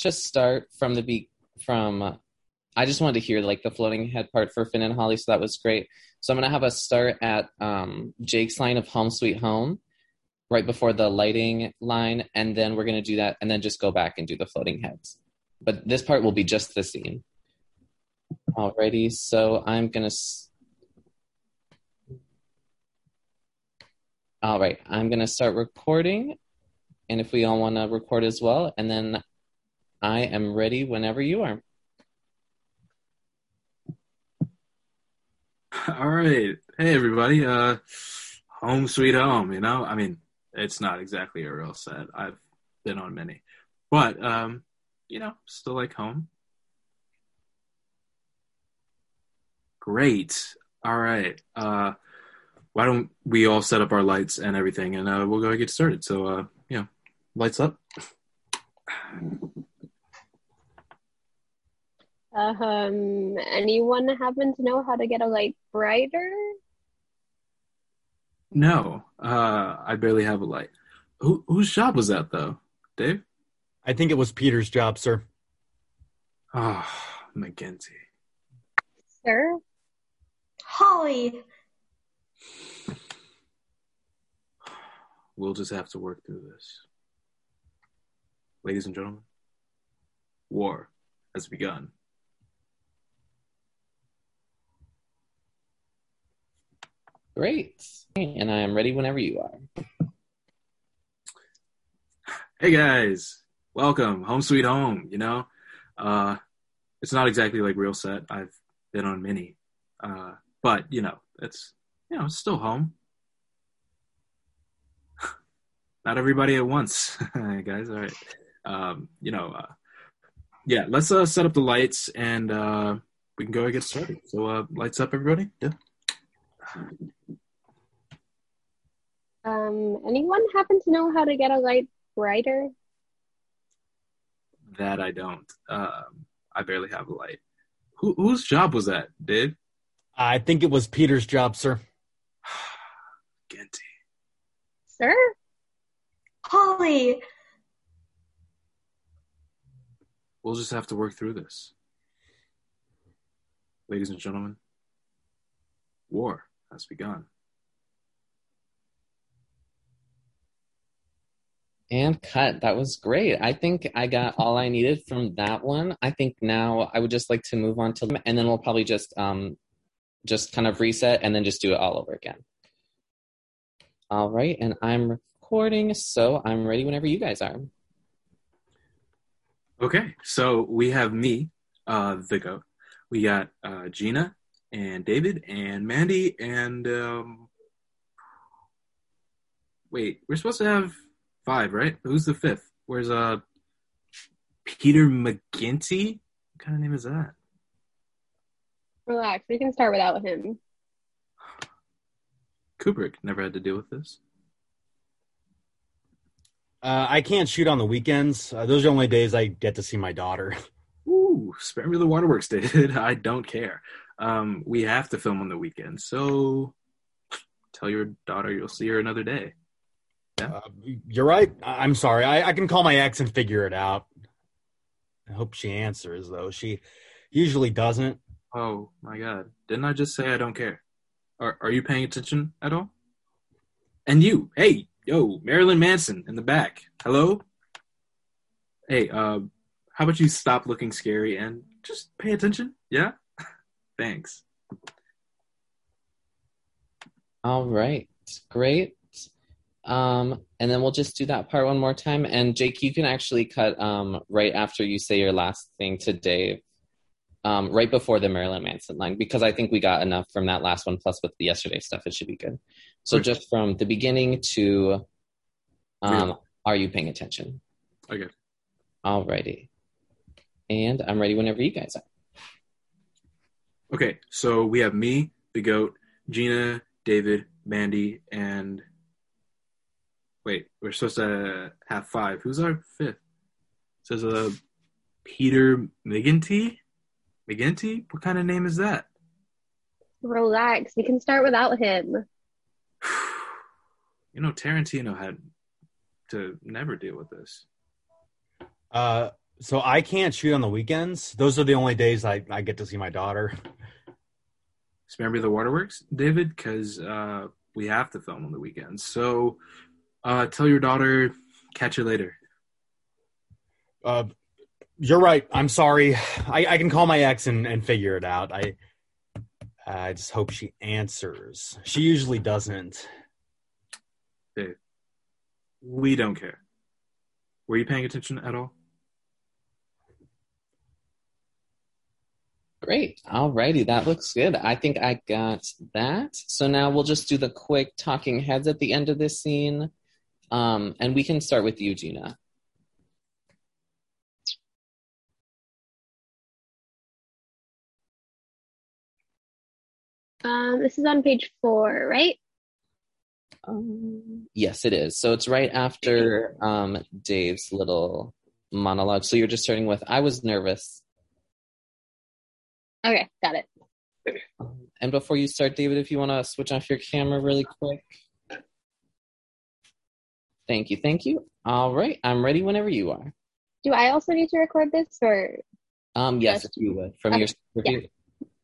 just start from the beat from. I just wanted to hear like the floating head part for Finn and Holly, so that was great. So I'm gonna have us start at um, Jake's line of "Home Sweet Home," right before the lighting line, and then we're gonna do that, and then just go back and do the floating heads. But this part will be just the scene. Alrighty, so I'm gonna. S- All right, I'm gonna start recording, and if we all want to record as well, and then I am ready whenever you are. All right. Hey everybody. Uh home sweet home, you know? I mean, it's not exactly a real set. I've been on many. But um, you know, still like home. Great. All right. Uh why don't we all set up our lights and everything and uh we'll go get started. So uh, you know, lights up. Um, anyone happen to know how to get a light brighter? No. Uh I barely have a light. Who whose job was that though? Dave? I think it was Peter's job, sir. Oh, McGinty. Sir? Holly, We'll just have to work through this. Ladies and gentlemen, war has begun. Great, and I am ready whenever you are. Hey guys, welcome home sweet home. You know, uh, it's not exactly like real set. I've been on many, uh, but you know, it's you know, it's still home. not everybody at once, guys. All right, um, you know, uh, yeah. Let's uh, set up the lights and uh, we can go and get started. So, uh, lights up, everybody. Yeah. Um, anyone happen to know how to get a light brighter? That I don't. Um, I barely have a light. Who, whose job was that, Dave? I think it was Peter's job, sir. Genty. Sir? Holly, We'll just have to work through this. Ladies and gentlemen, war has begun. And cut. That was great. I think I got all I needed from that one. I think now I would just like to move on to, and then we'll probably just um, just kind of reset and then just do it all over again. All right, and I'm recording, so I'm ready whenever you guys are. Okay, so we have me, uh, the goat. We got uh, Gina and David and Mandy and um, wait, we're supposed to have five, right? Who's the fifth? Where's uh Peter McGinty? What kind of name is that? Relax, we can start without him. Kubrick never had to deal with this. Uh, I can't shoot on the weekends. Uh, those are the only days I get to see my daughter. Ooh, spare me the waterworks, David. I don't care. Um, we have to film on the weekend, so tell your daughter you'll see her another day. Uh, you're right. I- I'm sorry. I-, I can call my ex and figure it out. I hope she answers, though. She usually doesn't. Oh my god. Didn't I just say I don't care? Are are you paying attention at all? And you, hey, yo, Marilyn Manson in the back. Hello? Hey, uh how about you stop looking scary and just pay attention? Yeah? Thanks. All right, great. Um, and then we'll just do that part one more time. And Jake, you can actually cut um, right after you say your last thing to Dave, um, right before the Marilyn Manson line, because I think we got enough from that last one. Plus, with the yesterday stuff, it should be good. So Okay. just from the beginning to, um, Yeah. are you paying attention? Okay. Alrighty. And I'm ready whenever you guys are. Okay, so we have me, the goat, Gina, David, Mandy, and wait, we're supposed to have five. Who's our fifth? It says uh Peter McGinty? McGinty? What kind of name is that? Relax, we can start without him. You know, Tarantino had to never deal with this. Uh, So I can't shoot on the weekends. Those are the only days I, I get to see my daughter. Spare me the waterworks, David, because uh, we have to film on the weekends. So uh, tell your daughter, catch you later. Uh, you're right. I'm sorry. I, I can call my ex and, and figure it out. I I just hope she answers. She usually doesn't. We don't care. Were you paying attention at all? Great. Alrighty, that looks good. I think I got that. So now we'll just do the quick talking heads at the end of this scene. Um, and we can start with you, Gina. Um, this is on page four, right? Um, yes, it is. So it's right after um, Dave's little monologue. So you're just starting with, I was nervous. Okay, got it. Um, and before you start, David, if you want to switch off your camera really quick. Thank you, thank you. All right, I'm ready whenever you are. Do I also need to record this or Um, yes, if you would, from Okay, your review.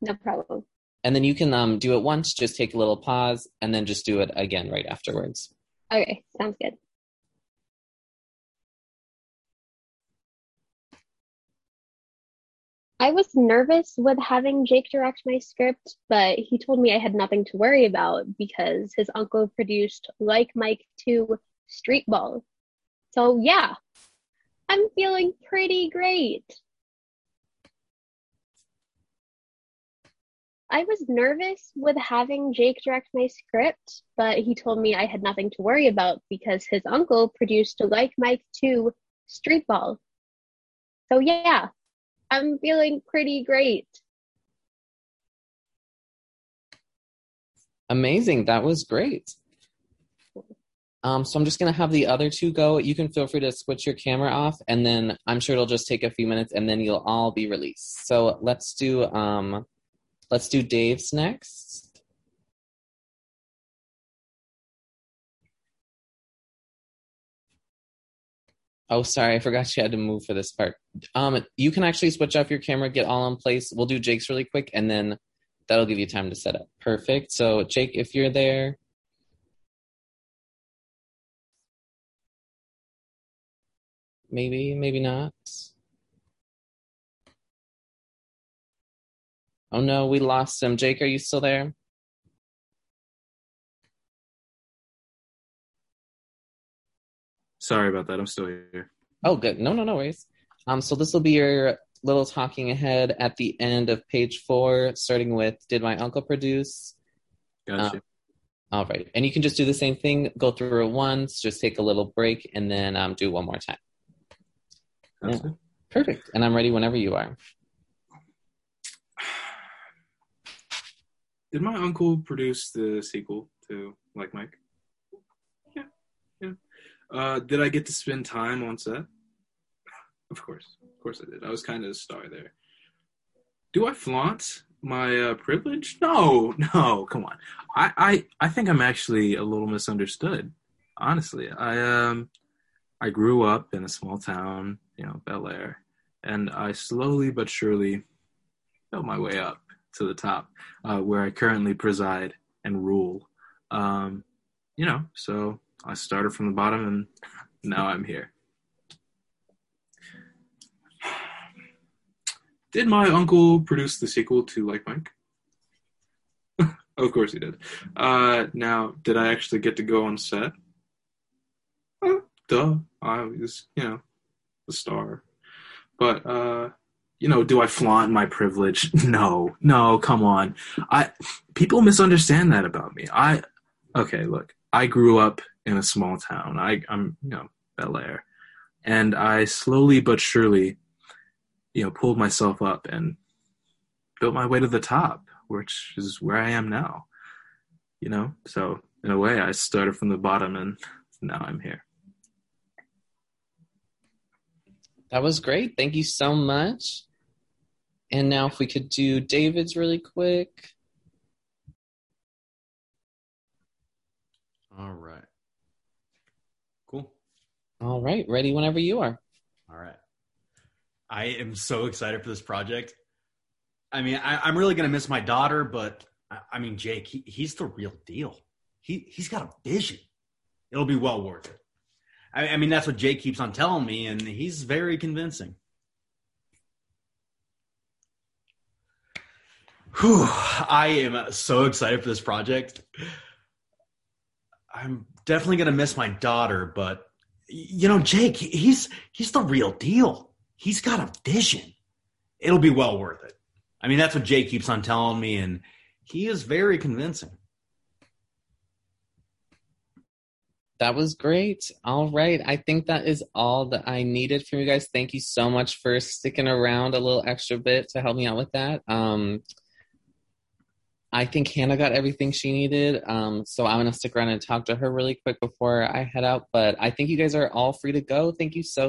no problem? And then you can um, do it once, just take a little pause, and then just do it again right afterwards. Okay, sounds good. I was nervous with having Jake direct my script, but he told me I had nothing to worry about because his uncle produced Like Mike 2 Street Ball. So, yeah, I'm feeling pretty great. I was nervous with having Jake direct my script, but he told me I had nothing to worry about because his uncle produced Like Mike 2 Street Ball. So, yeah, I'm feeling pretty great. Amazing. That was great. Um, so I'm just going to have the other two go. You can feel free to switch your camera off, and then I'm sure it'll just take a few minutes, and then you'll all be released. So let's do um, let's do Dave's next. Oh, sorry, I forgot you had to move for this part. Um, you can actually switch off your camera, get all in place. We'll do Jake's really quick, and then that'll give you time to set up. Perfect. So, Jake, if you're there. Maybe, maybe not. Oh no, we lost him. Jake, are you still there? Sorry about that. I'm still here. Oh, good. No, no, no worries. Um, so this will be your little talking ahead at the end of page four, starting with "Did my uncle produce?" Gotcha. Uh, All right, and you can just do the same thing. Go through it once, just take a little break, and then um, do one more time. That's yeah. it. Perfect. And I'm ready whenever you are. Did my uncle produce the sequel to Like Mike? Yeah, yeah. Uh, did I get to spend time on set? Of course, of course I did. I was kind of a star there. Do I flaunt my uh, privilege? No, no. Come on. I, I, I think I'm actually a little misunderstood. Honestly, I um, I grew up in a small town, you know, Bel Air, and I slowly but surely built my way up to the top, uh, where I currently preside and rule. Um, you know, so I started from the bottom, and now I'm here. Did my uncle produce the sequel to Like Mike? of course he did. Uh, now, did I actually get to go on set? Uh, duh. I was, you know, the star. But, uh, you know, do I flaunt my privilege? No, no, come on. I people misunderstand that about me. I okay, look, I grew up in a small town. I, I'm, you know, Bel Air, and I slowly but surely, you know, pulled myself up and built my way to the top, which is where I am now. You know, so in a way, I started from the bottom, and now I'm here. That was great. Thank you so much. And now, if we could do David's really quick. All right. Cool. All right, ready whenever you are. All right. I am so excited for this project. I mean, I, I'm really gonna miss my daughter, but I, I mean, Jake, he, he's the real deal. He he's got a vision. It'll be well worth it. I, I mean, that's what Jake keeps on telling me, and he's very convincing. Whew, I am so excited for this project. I'm definitely gonna miss my daughter, but you know, Jake, he's he's the real deal. He's got a vision. It'll be well worth it. I mean, that's what Jake keeps on telling me, and he is very convincing. That was great. All right. I think that is all that I needed from you guys. Thank you so much for sticking around a little extra bit to help me out with that. Um, I think Hannah got everything she needed. Um, so I'm going to stick around and talk to her really quick before I head out. But I think you guys are all free to go. Thank you so,